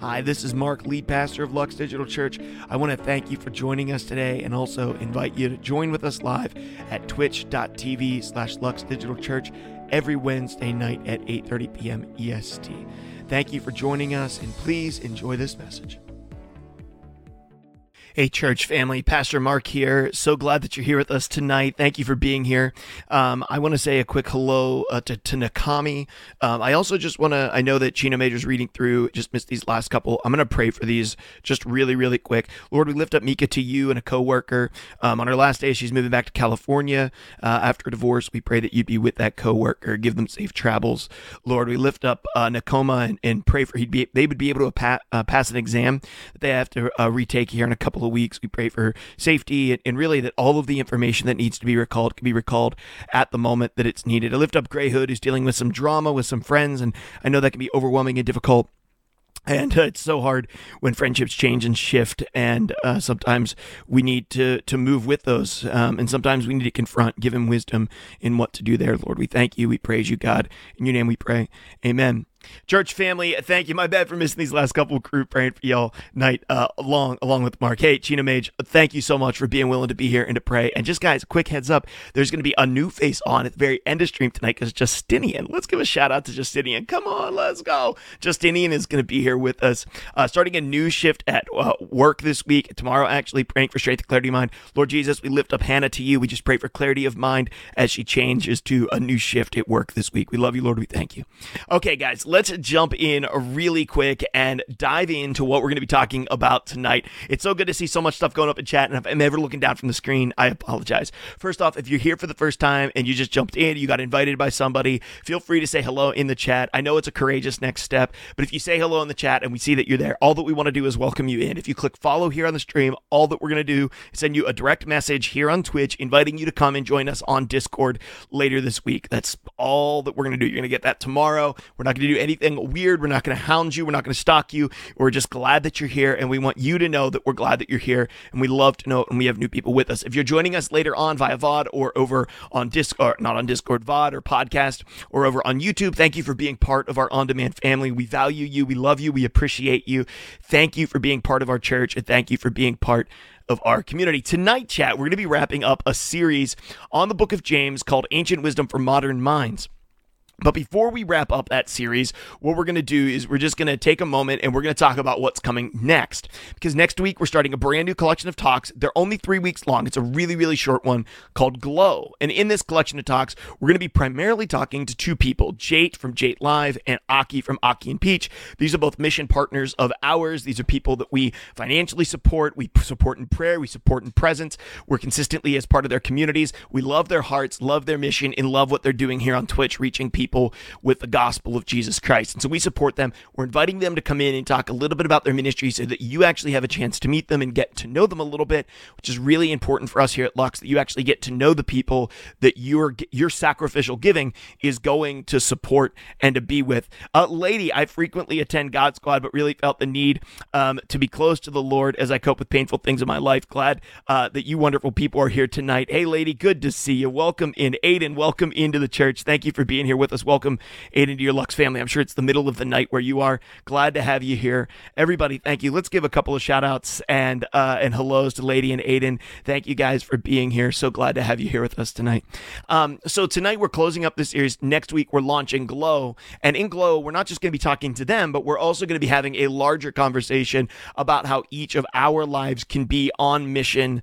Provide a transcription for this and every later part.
Hi, this is Mark, lead pastor of Lux Digital Church. I want to thank you for joining us today and also invite you to join with us live at twitch.tv slash Lux Digital Church every Wednesday night at 8.30 p.m. EST. Thank you for joining us and please enjoy this message. Hey, church family, Pastor Mark here. So glad that you're here with us tonight. Thank you for being here. Um, I want to say a quick hello uh, to, to Nakami. Um, I also just want to, I know that Gina Major's reading through, just missed these last couple. I'm going to pray for these just really, really quick. Lord, we lift up Mika to you and a coworker. Um, on her last day, she's moving back to California uh, after divorce. We pray that you'd be with that coworker, give them safe travels. Lord, we lift up uh, Nakoma and, and pray for he'd be, they would be able to pa- uh, pass an exam that they have to uh, retake here in a couple couple of weeks. We pray for safety and, and, really that all of the information that needs to be recalled can be recalled at the moment that it's needed. I lift up Gray Hood, who's dealing with some drama with some friends, and I know that can be overwhelming and difficult. And uh, it's so hard when friendships change and shift, and uh, sometimes we need to to move with those, um, and sometimes we need to confront, give him wisdom in what to do there. Lord, we thank you, we praise you, God. In your name, we pray. Amen. Church family, thank you. My bad for missing these last couple crew praying for y'all night uh, along along with Mark. Hey, China Mage, thank you so much for being willing to be here and to pray. And just guys, quick heads up, there's going to be a new face on at the very end of stream tonight because Justinian. Let's give a shout out to Justinian. Come on, let's go. Justinian is going to be here with us, uh, starting a new shift at uh, work this week. Tomorrow, actually praying for strength, clarity of mind. Lord Jesus, we lift up Hannah to you. We just pray for clarity of mind as she changes to a new shift at work this week. We love you, Lord. We thank you. Okay, guys let's jump in really quick and dive into what we're going to be talking about tonight. It's so good to see so much stuff going up in chat, and if I'm ever looking down from the screen, I apologize. First off, if you're here for the first time and you just jumped in, you got invited by somebody, feel free to say hello in the chat. I know it's a courageous next step, but if you say hello in the chat and we see that you're there, all that we want to do is welcome you in. If you click follow here on the stream, all that we're going to do is send you a direct message here on Twitch inviting you to come and join us on Discord later this week. That's all that we're going to do. You're going to get that tomorrow. We're not going to do anything weird. We're not going to hound you. We're not going to stalk you. We're just glad that you're here, and we want you to know that we're glad that you're here, and we love to know, and we have new people with us. If you're joining us later on via VOD or over on Discord, not on Discord, VOD or podcast, or over on YouTube, thank you for being part of our on-demand family. We value you. We love you. We appreciate you. Thank you for being part of our church, and thank you for being part of our community. Tonight, chat, we're going to be wrapping up a series on the book of James called Ancient Wisdom for Modern Minds. But before we wrap up that series, what we're going to do is we're just going to take a moment and we're going to talk about what's coming next. Because next week, we're starting a brand new collection of talks. They're only three weeks long. It's a really, really short one called Glow. And in this collection of talks, we're going to be primarily talking to two people Jate from Jate Live and Aki from Aki and Peach. These are both mission partners of ours. These are people that we financially support, we support in prayer, we support in presence. We're consistently as part of their communities. We love their hearts, love their mission, and love what they're doing here on Twitch, reaching people people with the gospel of Jesus Christ. And so we support them. We're inviting them to come in and talk a little bit about their ministry so that you actually have a chance to meet them and get to know them a little bit, which is really important for us here at Lux that you actually get to know the people that your your sacrificial giving is going to support and to be with. Uh, lady, I frequently attend God Squad, but really felt the need um, to be close to the Lord as I cope with painful things in my life. Glad uh, that you wonderful people are here tonight. Hey, lady, good to see you. Welcome in, Aiden. Welcome into the church. Thank you for being here with us us. Welcome, Aiden, to your Lux family. I'm sure it's the middle of the night where you are. Glad to have you here. Everybody, thank you. Let's give a couple of shout outs and, uh, and hellos to Lady and Aiden. Thank you guys for being here. So glad to have you here with us tonight. Um, so tonight we're closing up this series. Next week we're launching Glow. And in Glow, we're not just going to be talking to them, but we're also going to be having a larger conversation about how each of our lives can be on mission,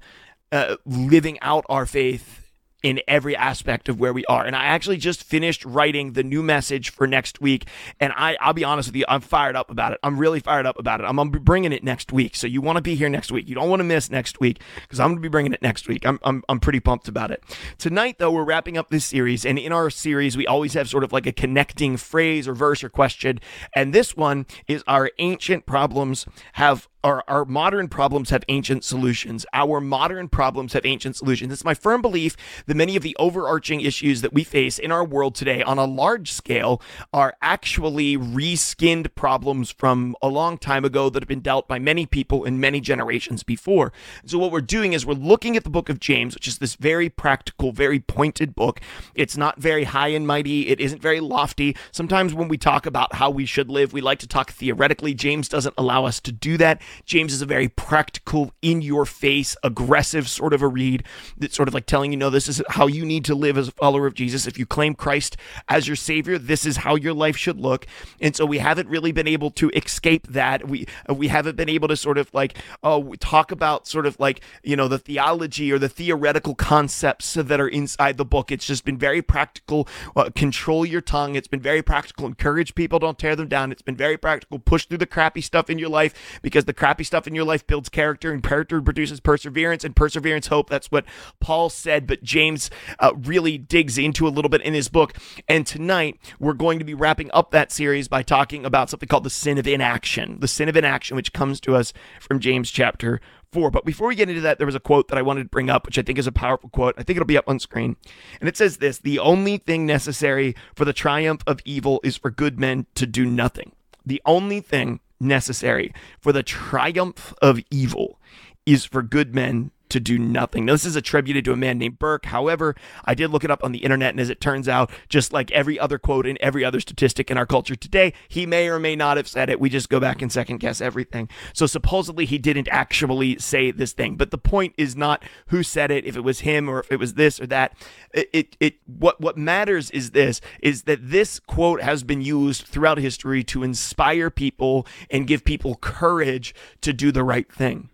uh, living out our faith in every aspect of where we are. And I actually just finished writing the new message for next week. And I, I'll be honest with you, I'm fired up about it. I'm really fired up about it. I'm be bringing it next week. So you want to be here next week. You don't want to miss next week because I'm going to be bringing it next week. I'm, I'm, I'm pretty pumped about it. Tonight, though, we're wrapping up this series. And in our series, we always have sort of like a connecting phrase or verse or question. And this one is our ancient problems have our, our modern problems have ancient solutions. Our modern problems have ancient solutions. It's my firm belief that many of the overarching issues that we face in our world today on a large scale are actually reskinned problems from a long time ago that have been dealt by many people in many generations before. So, what we're doing is we're looking at the book of James, which is this very practical, very pointed book. It's not very high and mighty, it isn't very lofty. Sometimes when we talk about how we should live, we like to talk theoretically. James doesn't allow us to do that. James is a very practical, in your face, aggressive sort of a read that's sort of like telling you, no, this is how you need to live as a follower of Jesus. If you claim Christ as your Savior, this is how your life should look. And so we haven't really been able to escape that. We we haven't been able to sort of like oh talk about sort of like you know the theology or the theoretical concepts that are inside the book. It's just been very practical. Uh, control your tongue. It's been very practical. Encourage people. Don't tear them down. It's been very practical. Push through the crappy stuff in your life because the crappy stuff in your life builds character and character produces perseverance and perseverance hope. That's what Paul said, but James uh, really digs into a little bit in his book. And tonight we're going to be wrapping up that series by talking about something called the sin of inaction. The sin of inaction, which comes to us from James chapter 4. But before we get into that, there was a quote that I wanted to bring up, which I think is a powerful quote. I think it'll be up on screen. And it says this The only thing necessary for the triumph of evil is for good men to do nothing. The only thing necessary. For the triumph of evil is for good men to do nothing. Now, this is attributed to a man named Burke. However, I did look it up on the internet, and as it turns out, just like every other quote and every other statistic in our culture today, he may or may not have said it. We just go back and second guess everything. So supposedly he didn't actually say this thing. But the point is not who said it, if it was him or if it was this or that. It, it, it what what matters is this is that this quote has been used throughout history to inspire people and give people courage to do the right thing.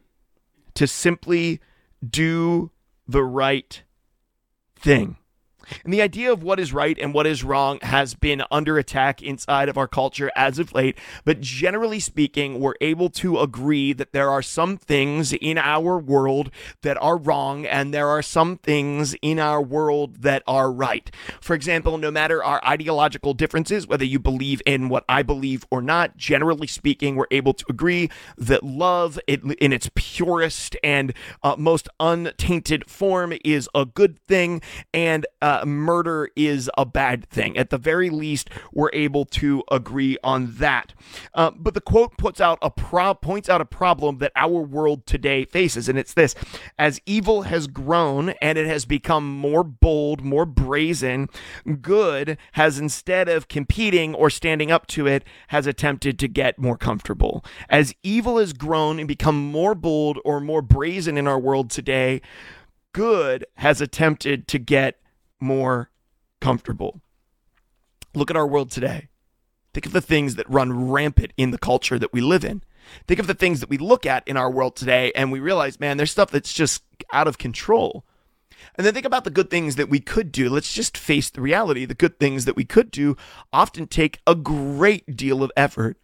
To simply do the right thing. And the idea of what is right and what is wrong has been under attack inside of our culture as of late. But generally speaking, we're able to agree that there are some things in our world that are wrong and there are some things in our world that are right. For example, no matter our ideological differences, whether you believe in what I believe or not, generally speaking, we're able to agree that love in its purest and uh, most untainted form is a good thing. And uh, murder is a bad thing. At the very least, we're able to agree on that. Uh, but the quote puts out a pro- points out a problem that our world today faces, and it's this: as evil has grown and it has become more bold, more brazen, good has instead of competing or standing up to it, has attempted to get more comfortable. As evil has grown and become more bold or more brazen in our world today, good has attempted to get more comfortable. Look at our world today. Think of the things that run rampant in the culture that we live in. Think of the things that we look at in our world today and we realize, man, there's stuff that's just out of control. And then think about the good things that we could do. Let's just face the reality. The good things that we could do often take a great deal of effort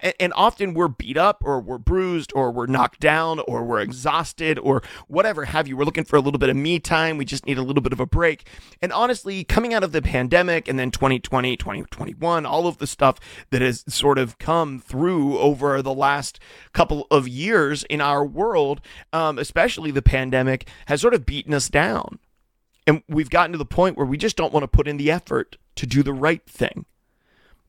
and, and often we're beat up or we're bruised or we're knocked down or we're exhausted or whatever have you. We're looking for a little bit of me time. We just need a little bit of a break. And honestly, coming out of the pandemic and then 2020, 2021, all of the stuff that has sort of come through over the last couple of years in our world, um, especially the pandemic, has sort of beaten us down. And we've gotten to the point where we just don't want to put in the effort to do the right thing.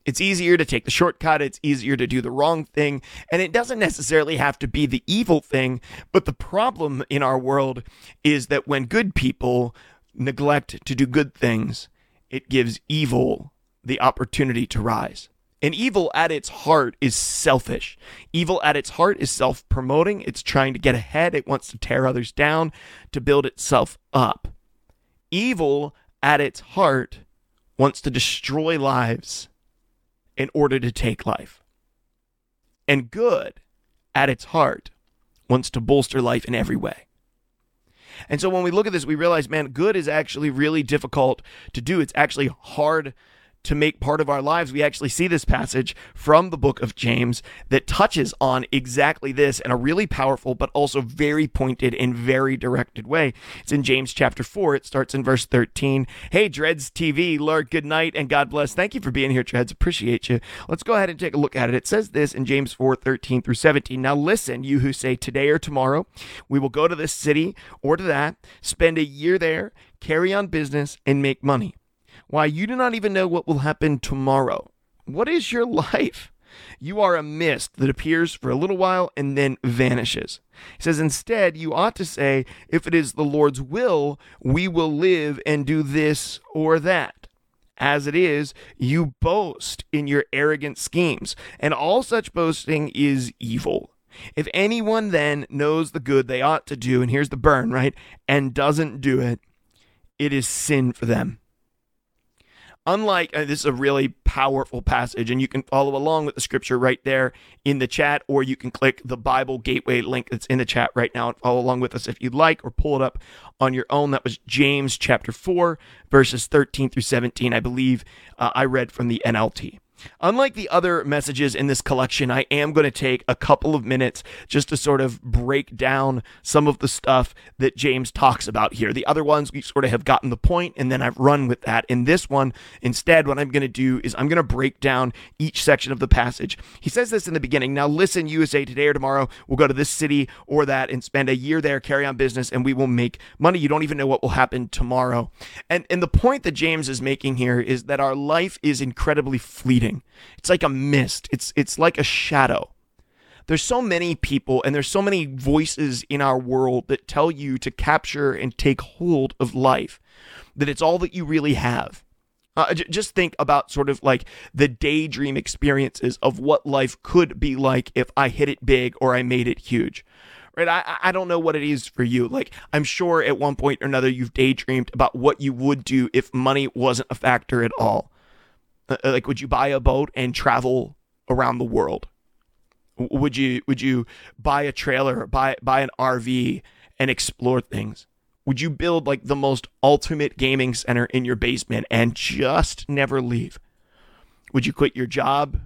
It's easier to take the shortcut. It's easier to do the wrong thing. And it doesn't necessarily have to be the evil thing. But the problem in our world is that when good people neglect to do good things, it gives evil the opportunity to rise. And evil at its heart is selfish. Evil at its heart is self promoting. It's trying to get ahead. It wants to tear others down to build itself up. Evil at its heart wants to destroy lives in order to take life. And good, at its heart, wants to bolster life in every way. And so when we look at this, we realize, man, good is actually really difficult to do. It's actually hard to make part of our lives, we actually see this passage from the book of James that touches on exactly this in a really powerful, but also very pointed and very directed way. It's in James chapter 4. It starts in verse 13. Hey, Dreads TV, Lord, good night and God bless. Thank you for being here, Dreads. Appreciate you. Let's go ahead and take a look at it. It says this in James 4 13 through 17. Now, listen, you who say today or tomorrow, we will go to this city or to that, spend a year there, carry on business, and make money. Why, you do not even know what will happen tomorrow. What is your life? You are a mist that appears for a little while and then vanishes. He says, instead, you ought to say, if it is the Lord's will, we will live and do this or that. As it is, you boast in your arrogant schemes, and all such boasting is evil. If anyone then knows the good they ought to do, and here's the burn, right, and doesn't do it, it is sin for them unlike uh, this is a really powerful passage and you can follow along with the scripture right there in the chat or you can click the bible gateway link that's in the chat right now and follow along with us if you'd like or pull it up on your own. That was james chapter 4 verses 13 through 17 i believe uh, i read from the nlt Unlike the other messages in this collection, I am going to take a couple of minutes just to sort of break down some of the stuff that James talks about here. The other ones, we sort of have gotten the point, and then I've run with that. In this one, instead, what I'm going to do is I'm going to break down each section of the passage. He says this in the beginning Now, listen, you who say, today or tomorrow, we'll go to this city or that and spend a year there, carry on business, and we will make money. You don't even know what will happen tomorrow. And, and the point that James is making here is that our life is incredibly fleeting. It's like a mist. It's it's like a shadow. There's so many people and there's so many voices in our world that tell you to capture and take hold of life that it's all that you really have. Uh, j- just think about sort of like the daydream experiences of what life could be like if I hit it big or I made it huge. Right? I, I don't know what it is for you. Like, I'm sure at one point or another you've daydreamed about what you would do if money wasn't a factor at all. Uh, uh, like, would you buy a boat and travel around the world? Would you would you buy a trailer, buy buy an RV and explore things? Would you build like the most ultimate gaming center in your basement and just never leave? Would you quit your job?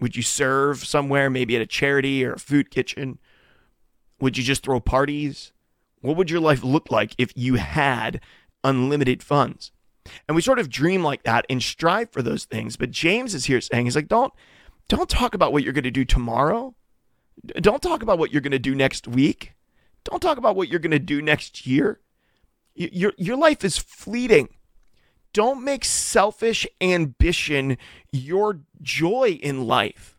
Would you serve somewhere, maybe at a charity or a food kitchen? Would you just throw parties? What would your life look like if you had unlimited funds? And we sort of dream like that and strive for those things. But James is here saying, he's like, don't don't talk about what you're going to do tomorrow. Don't talk about what you're going to do next week. Don't talk about what you're going to do next year. Your your life is fleeting. Don't make selfish ambition your joy in life.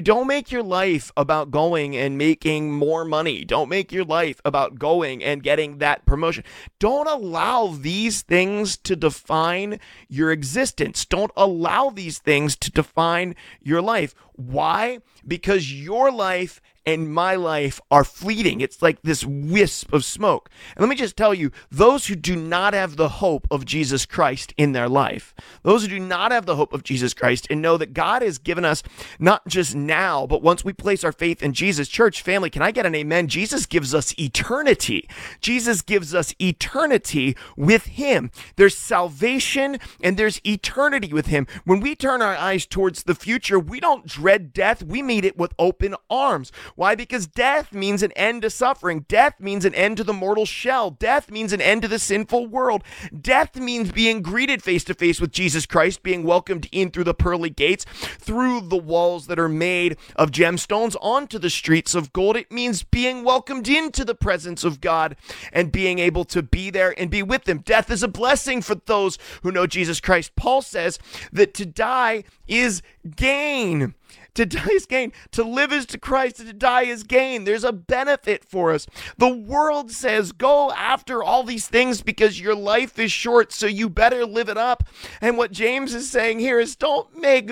Don't make your life about going and making more money. Don't make your life about going and getting that promotion. Don't allow these things to define your existence. Don't allow these things to define your life. Why? Because your life and my life are fleeting. It's like this wisp of smoke. And let me just tell you those who do not have the hope of Jesus Christ in their life, those who do not have the hope of Jesus Christ and know that God has given us not just now, but once we place our faith in Jesus, church family, can I get an amen? Jesus gives us eternity. Jesus gives us eternity with Him. There's salvation and there's eternity with Him. When we turn our eyes towards the future, we don't dread death, we meet it with open arms. Why? Because death means an end to suffering. Death means an end to the mortal shell. Death means an end to the sinful world. Death means being greeted face to face with Jesus Christ, being welcomed in through the pearly gates, through the walls that are made of gemstones, onto the streets of gold. It means being welcomed into the presence of God and being able to be there and be with Him. Death is a blessing for those who know Jesus Christ. Paul says that to die is gain. To die is gain. To live is to Christ. To die is gain. There's a benefit for us. The world says go after all these things because your life is short, so you better live it up. And what James is saying here is don't make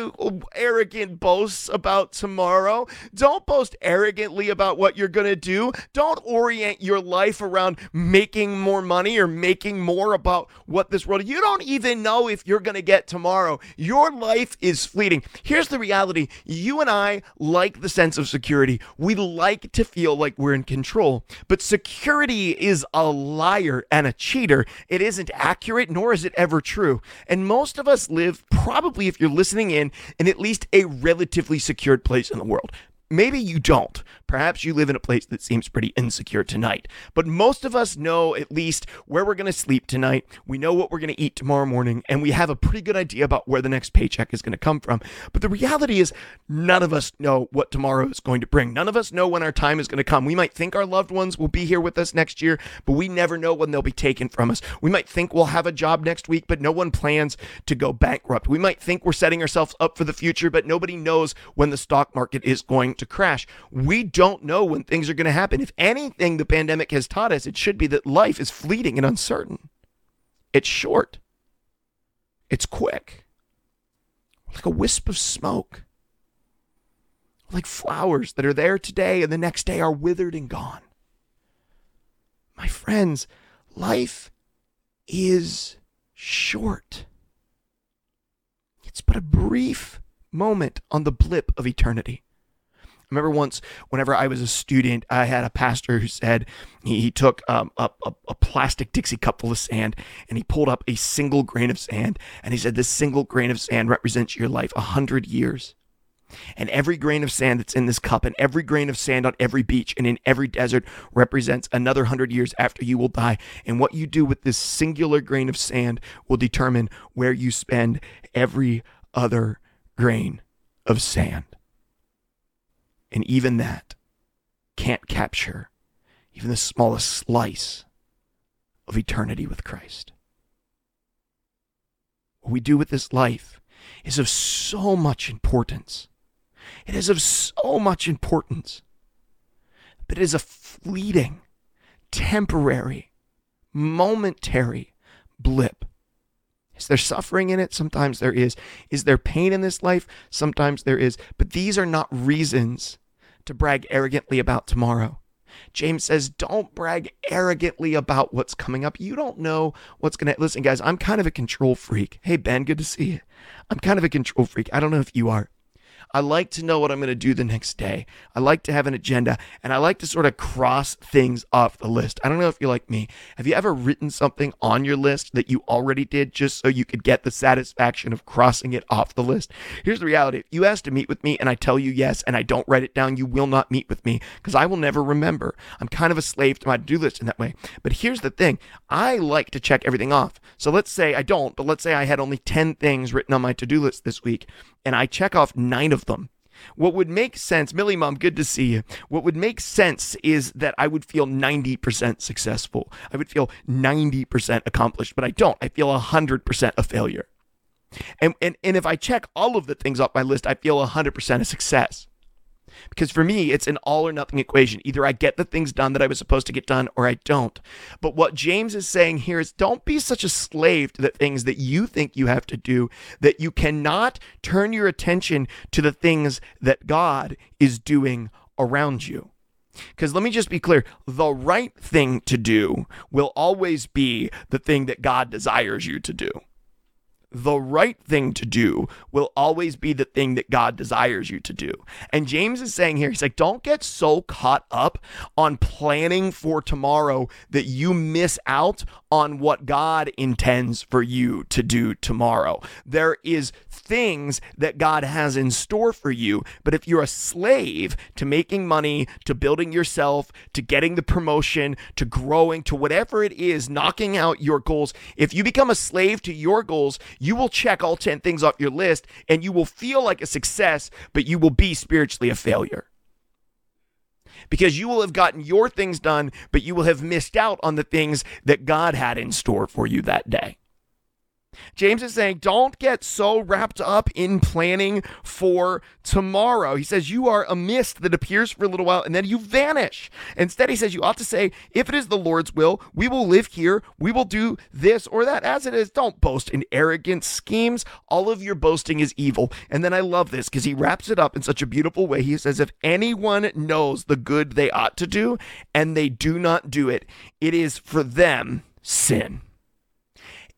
arrogant boasts about tomorrow. Don't boast arrogantly about what you're going to do. Don't orient your life around making more money or making more about what this world. You don't even know if you're going to get tomorrow. Your life is fleeting. Here's the reality. You you and I like the sense of security. We like to feel like we're in control. But security is a liar and a cheater. It isn't accurate, nor is it ever true. And most of us live, probably if you're listening in, in at least a relatively secured place in the world. Maybe you don't. Perhaps you live in a place that seems pretty insecure tonight. But most of us know at least where we're going to sleep tonight. We know what we're going to eat tomorrow morning, and we have a pretty good idea about where the next paycheck is going to come from. But the reality is, none of us know what tomorrow is going to bring. None of us know when our time is going to come. We might think our loved ones will be here with us next year, but we never know when they'll be taken from us. We might think we'll have a job next week, but no one plans to go bankrupt. We might think we're setting ourselves up for the future, but nobody knows when the stock market is going to crash. We know when things are going to happen. If anything the pandemic has taught us, it should be that life is fleeting and uncertain. It's short. It's quick. Like a wisp of smoke. Like flowers that are there today and the next day are withered and gone. My friends, life is short. It's but a brief moment on the blip of eternity remember once, whenever I was a student, I had a pastor who said he, he took um, a, a, a, plastic Dixie cup full of sand and he pulled up a single grain of sand. And he said, This single grain of sand represents your life, a hundred years. And every grain of sand that's in this cup, and every grain of sand on every beach and in every desert represents another hundred years after you will die. And what you do with this singular grain of sand will determine where you spend every other grain of sand. And even that can't capture even the smallest slice of eternity with Christ. What we do with this life is of so much importance. It is of so much importance. But it is a fleeting, temporary, momentary blip. Is there suffering in it? Sometimes there is. Is there pain in this life? Sometimes there is. But these are not reasons to brag arrogantly about tomorrow. James says, don't brag arrogantly about what's coming up. You don't know what's going to. Listen, guys, I'm kind of a control freak. Hey, Ben, good to see you. I'm kind of a control freak. I don't know if you are. I like to know what I'm going to do the next day. I like to have an agenda and I like to sort of cross things off the list. I don't know if you're like me. Have you ever written something on your list that you already did just so you could get the satisfaction of crossing it off the list? Here's the reality. If you ask to meet with me and I tell you yes and I don't write it down, you will not meet with me because I will never remember. I'm kind of a slave to my to do list in that way. But here's the thing I like to check everything off. So let's say I don't, but let's say I had only 10 things written on my to do list this week and I check off nine of them. What would make sense, Millie Mom, good to see you. What would make sense is that I would feel 90% successful. I would feel 90% accomplished, but I don't. I feel 100% a failure. And, and, and if I check all of the things off my list, I feel 100% a success. Because for me, it's an all or nothing equation. Either I get the things done that I was supposed to get done or I don't. But what James is saying here is don't be such a slave to the things that you think you have to do that you cannot turn your attention to the things that God is doing around you. Because let me just be clear the right thing to do will always be the thing that God desires you to do the right thing to do will always be the thing that God desires you to do. And James is saying here, he's like, don't get so caught up on planning for tomorrow that you miss out on what God intends for you to do tomorrow. There is things that God has in store for you, but if you're a slave to making money, to building yourself, to getting the promotion, to growing, to whatever it is, knocking out your goals, if you become a slave to your goals, you will check all 10 things off your list and you will feel like a success, but you will be spiritually a failure because you will have gotten your things done, but you will have missed out on the things that God had in store for you that day. James is saying, don't get so wrapped up in planning for tomorrow. He says, you are a mist that appears for a little while and then you vanish. Instead, he says, you ought to say, if it is the Lord's will, we will live here, we will do this or that. As it is, don't boast in arrogant schemes. All of your boasting is evil. And then I love this because he wraps it up in such a beautiful way. He says, if anyone knows the good they ought to do and they do not do it, it is for them sin.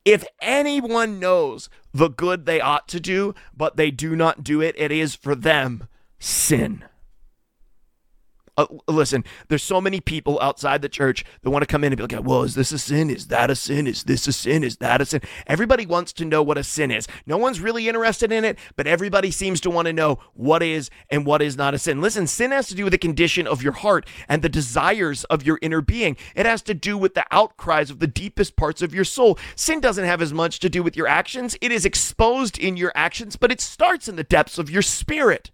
If anyone knows the good they ought to do, but they do not do it, it is for them sin. Uh, listen, there's so many people outside the church that want to come in and be like, well, is this a sin? Is that a sin? Is this a sin? Is that a sin? Everybody wants to know what a sin is. No one's really interested in it, but everybody seems to want to know what is and what is not a sin. Listen, sin has to do with the condition of your heart and the desires of your inner being. It has to do with the outcries of the deepest parts of your soul. Sin doesn't have as much to do with your actions, it is exposed in your actions, but it starts in the depths of your spirit.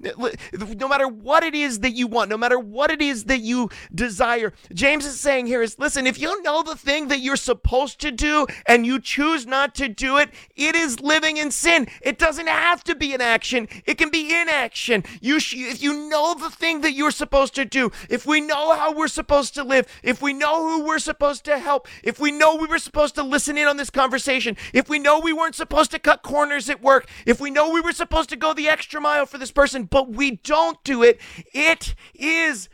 No matter what it is that you want, no matter what it is that you desire, James is saying here is listen, if you know the thing that you're supposed to do and you choose not to do it, it is living in sin. It doesn't have to be an action, it can be inaction. You sh- if you know the thing that you're supposed to do, if we know how we're supposed to live, if we know who we're supposed to help, if we know we were supposed to listen in on this conversation, if we know we weren't supposed to cut corners at work, if we know we were supposed to go the extra mile for this person, but we don't do it, it is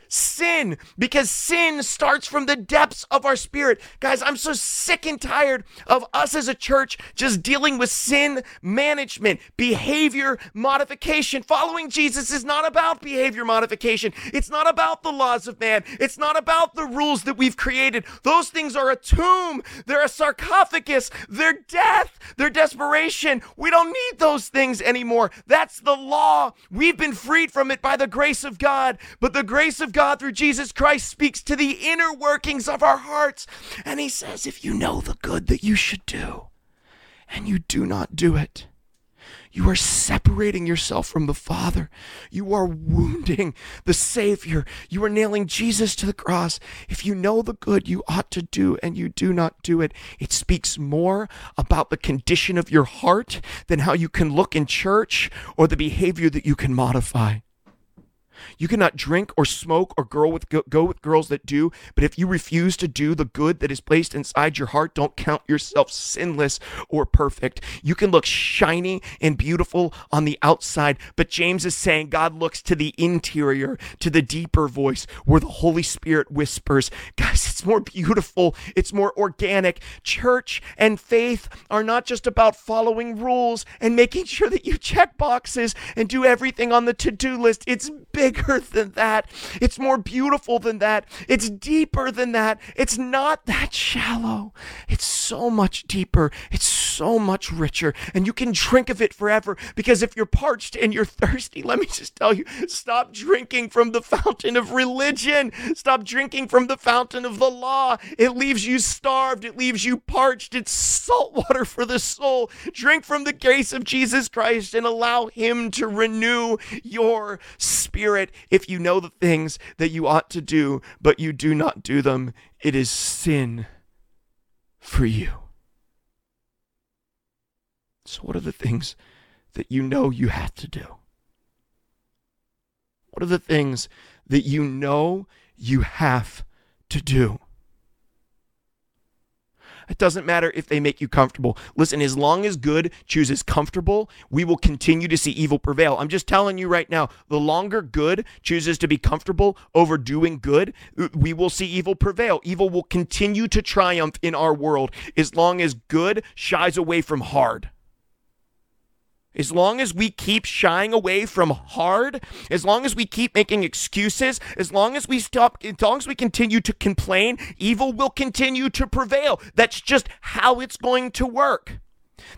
sin because sin starts from the depths of our spirit. Guys, I'm so sick and tired of us as a church just dealing with sin management, behavior modification. Following Jesus is not about behavior modification, it's not about the laws of man, it's not about the rules that we've created. Those things are a tomb, they're a sarcophagus, they're death, they're desperation. We don't need those things anymore. That's the law. We've been freed from it by the grace of God, but the grace of God through Jesus Christ speaks to the inner workings of our hearts. And He says, if you know the good that you should do, and you do not do it, you are separating yourself from the Father. You are wounding the Savior. You are nailing Jesus to the cross. If you know the good you ought to do and you do not do it, it speaks more about the condition of your heart than how you can look in church or the behavior that you can modify. You cannot drink or smoke or girl with go, with girls that do, but if you refuse to do the good that is placed inside your heart, don't count yourself sinless or perfect. You can look shiny and beautiful on the outside, but James is saying God looks to the interior, to the deeper voice where the Holy Spirit whispers. Guys, it's more beautiful, it's more organic. Church and faith are not just about following rules and making sure that you check boxes and do everything on the to-do list. It's big bigger than that. It's more beautiful than that. It's deeper than that. It's not that shallow. It's so much deeper. It's so much richer. And you can drink of it forever because if you're parched and you're thirsty, let me just tell you stop drinking from the fountain of religion. Stop drinking from the fountain of the law. It leaves you starved. It leaves you parched. It's salt water for the soul. Drink from the grace of Jesus Christ and allow Him to renew your spirit if you know the things that you ought to do, but you do not do them. It is sin for you. So, what are the things that you know you have to do? What are the things that you know you have to do? It doesn't matter if they make you comfortable. Listen, as long as good chooses comfortable, we will continue to see evil prevail. I'm just telling you right now, the longer good chooses to be comfortable over doing good, we will see evil prevail. Evil will continue to triumph in our world as long as good shies away from hard. As long as we keep shying away from hard, as long as we keep making excuses, as long as we stop, as long as we continue to complain, evil will continue to prevail. That's just how it's going to work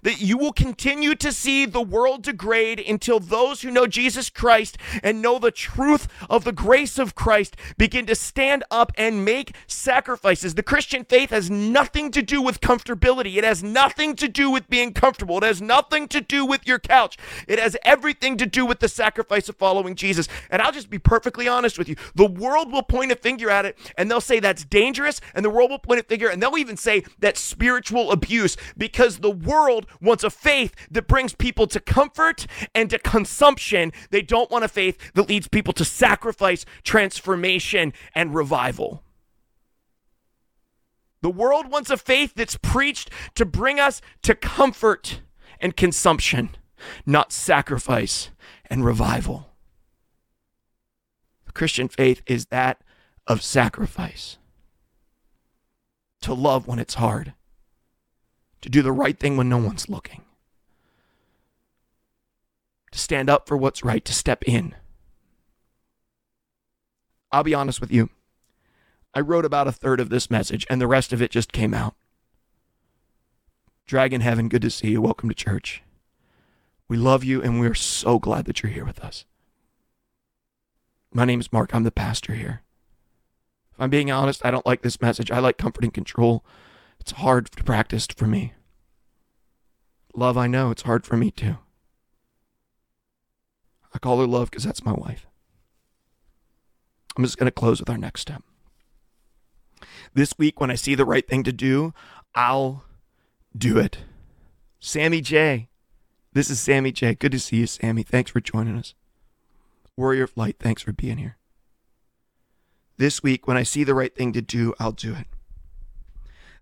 that you will continue to see the world degrade until those who know Jesus Christ and know the truth of the grace of Christ begin to stand up and make sacrifices. The Christian faith has nothing to do with comfortability, it has nothing to do with being comfortable, it has nothing to do with your couch. It has everything to do with the sacrifice of following Jesus. And I'll just be perfectly honest with you the world will point a finger at it and they'll say that's dangerous, and the world will point a finger and they'll even say that's spiritual abuse because the world world wants a faith that brings people to comfort and to consumption. They don't want a faith that leads people to sacrifice, transformation, and revival. The world wants a faith that's preached to bring us to comfort and consumption, not sacrifice and revival. The Christian faith is that of sacrifice. To love when it's hard, to do the right thing when no one's looking, to stand up for what's right, to step in I'll be honest with you. I wrote about a third of this message, and the rest of it just came out. Dragon Heaven, good to see you. Welcome to church. We love you, and we're so glad that you're here with us. My name is Mark. I'm the pastor here. If I'm being honest, I don't like this message. I like comfort and control. It's hard to practice for me. Love, I know, it's hard for me too. I call her love because that's my wife. I'm just going to close with our next step. This week, when I see the right thing to do, I'll do it. Sammy J. This is Sammy J. Good to see you, Sammy. Thanks for joining us. Warrior of Light, thanks for being here. This week, when I see the right thing to do, I'll do it.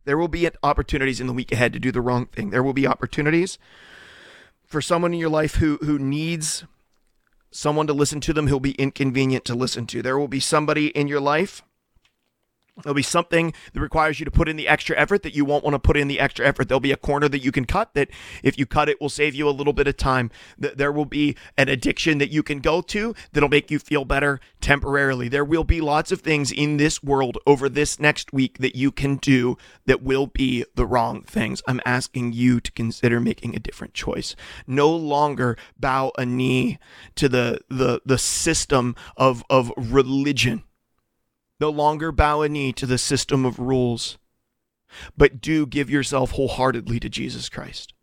There will be opportunities in the week ahead to do the wrong thing. There will be opportunities for someone in your life who who needs someone to listen to them who'll be inconvenient to listen to. There will be somebody in your life There'll be something that requires you to put in the extra effort that you won't want to put in the extra effort. There'll be a corner that you can cut that if you cut it will save you a little bit of time. There will be an addiction that you can go to that'll make you feel better temporarily. There will be lots of things in this world over this next week that you can do that will be the wrong things. I'm asking you to consider making a different choice. No longer bow a knee to the the the system of of religion no longer bow a knee to the system of rules, but do give yourself wholeheartedly to Jesus Christ.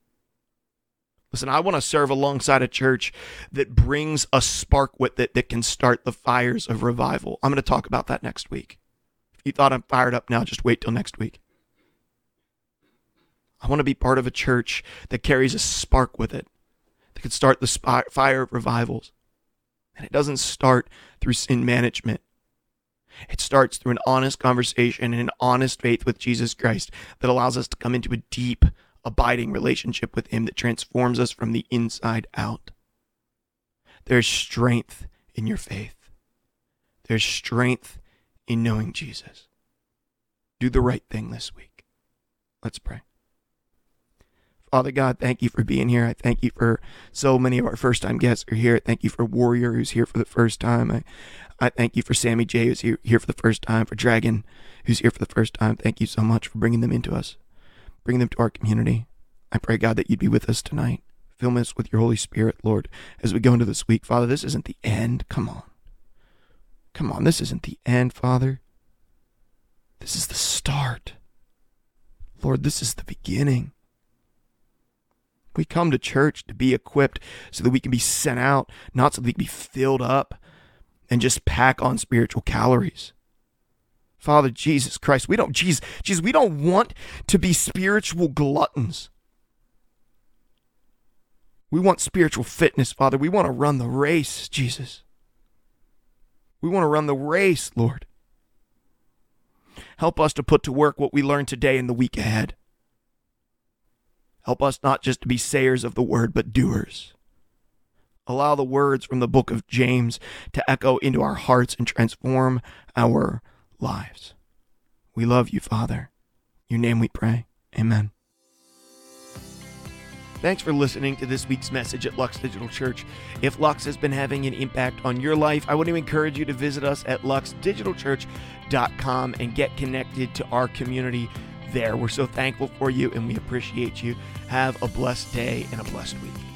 Listen, I want to serve alongside a church that brings a spark with it that can start the fires of revival. I'm going to talk about that next week. If you thought I'm fired up now, just wait till next week. I want to be part of a church that carries a spark with it that can start the fire of revivals. And it doesn't start through sin management. It starts through an honest conversation and an honest faith with Jesus Christ that allows us to come into a deep, abiding relationship with Him that transforms us from the inside out. There's strength in your faith, there's strength in knowing Jesus. Do the right thing this week. Let's pray. Father God, thank you for being here. I thank you for so many of our first time guests are here. Thank you for Warrior who's here for the first time. I, I thank you for Sammy J, who's here, here for the first time, for Dragon, who's here for the first time. Thank you so much for bringing them into us, bringing them to our community. I pray, God, that you'd be with us tonight. Fill us with your Holy Spirit, Lord, as we go into this week. Father, this isn't the end. Come on. Come on, this isn't the end, Father. This is the start. Lord, this is the beginning. We come to church to be equipped so that we can be sent out, not so that we can be filled up and just pack on spiritual calories. Father Jesus Christ, we don't Jesus, Jesus, we don't want to be spiritual gluttons. We want spiritual fitness, Father. We want to run the race, Jesus. We want to run the race, Lord. Help us to put to work what we learned today in the week ahead. Help us not just to be sayers of the word, but doers. Allow the words from the book of James to echo into our hearts and transform our lives. We love you, Father. In your name we pray. Amen. Thanks for listening to this week's message at Lux Digital Church. If Lux has been having an impact on your life, I want to encourage you to visit us at luxdigitalchurch.com and get connected to our community there. We're so thankful for you and we appreciate you. Have a blessed day and a blessed week.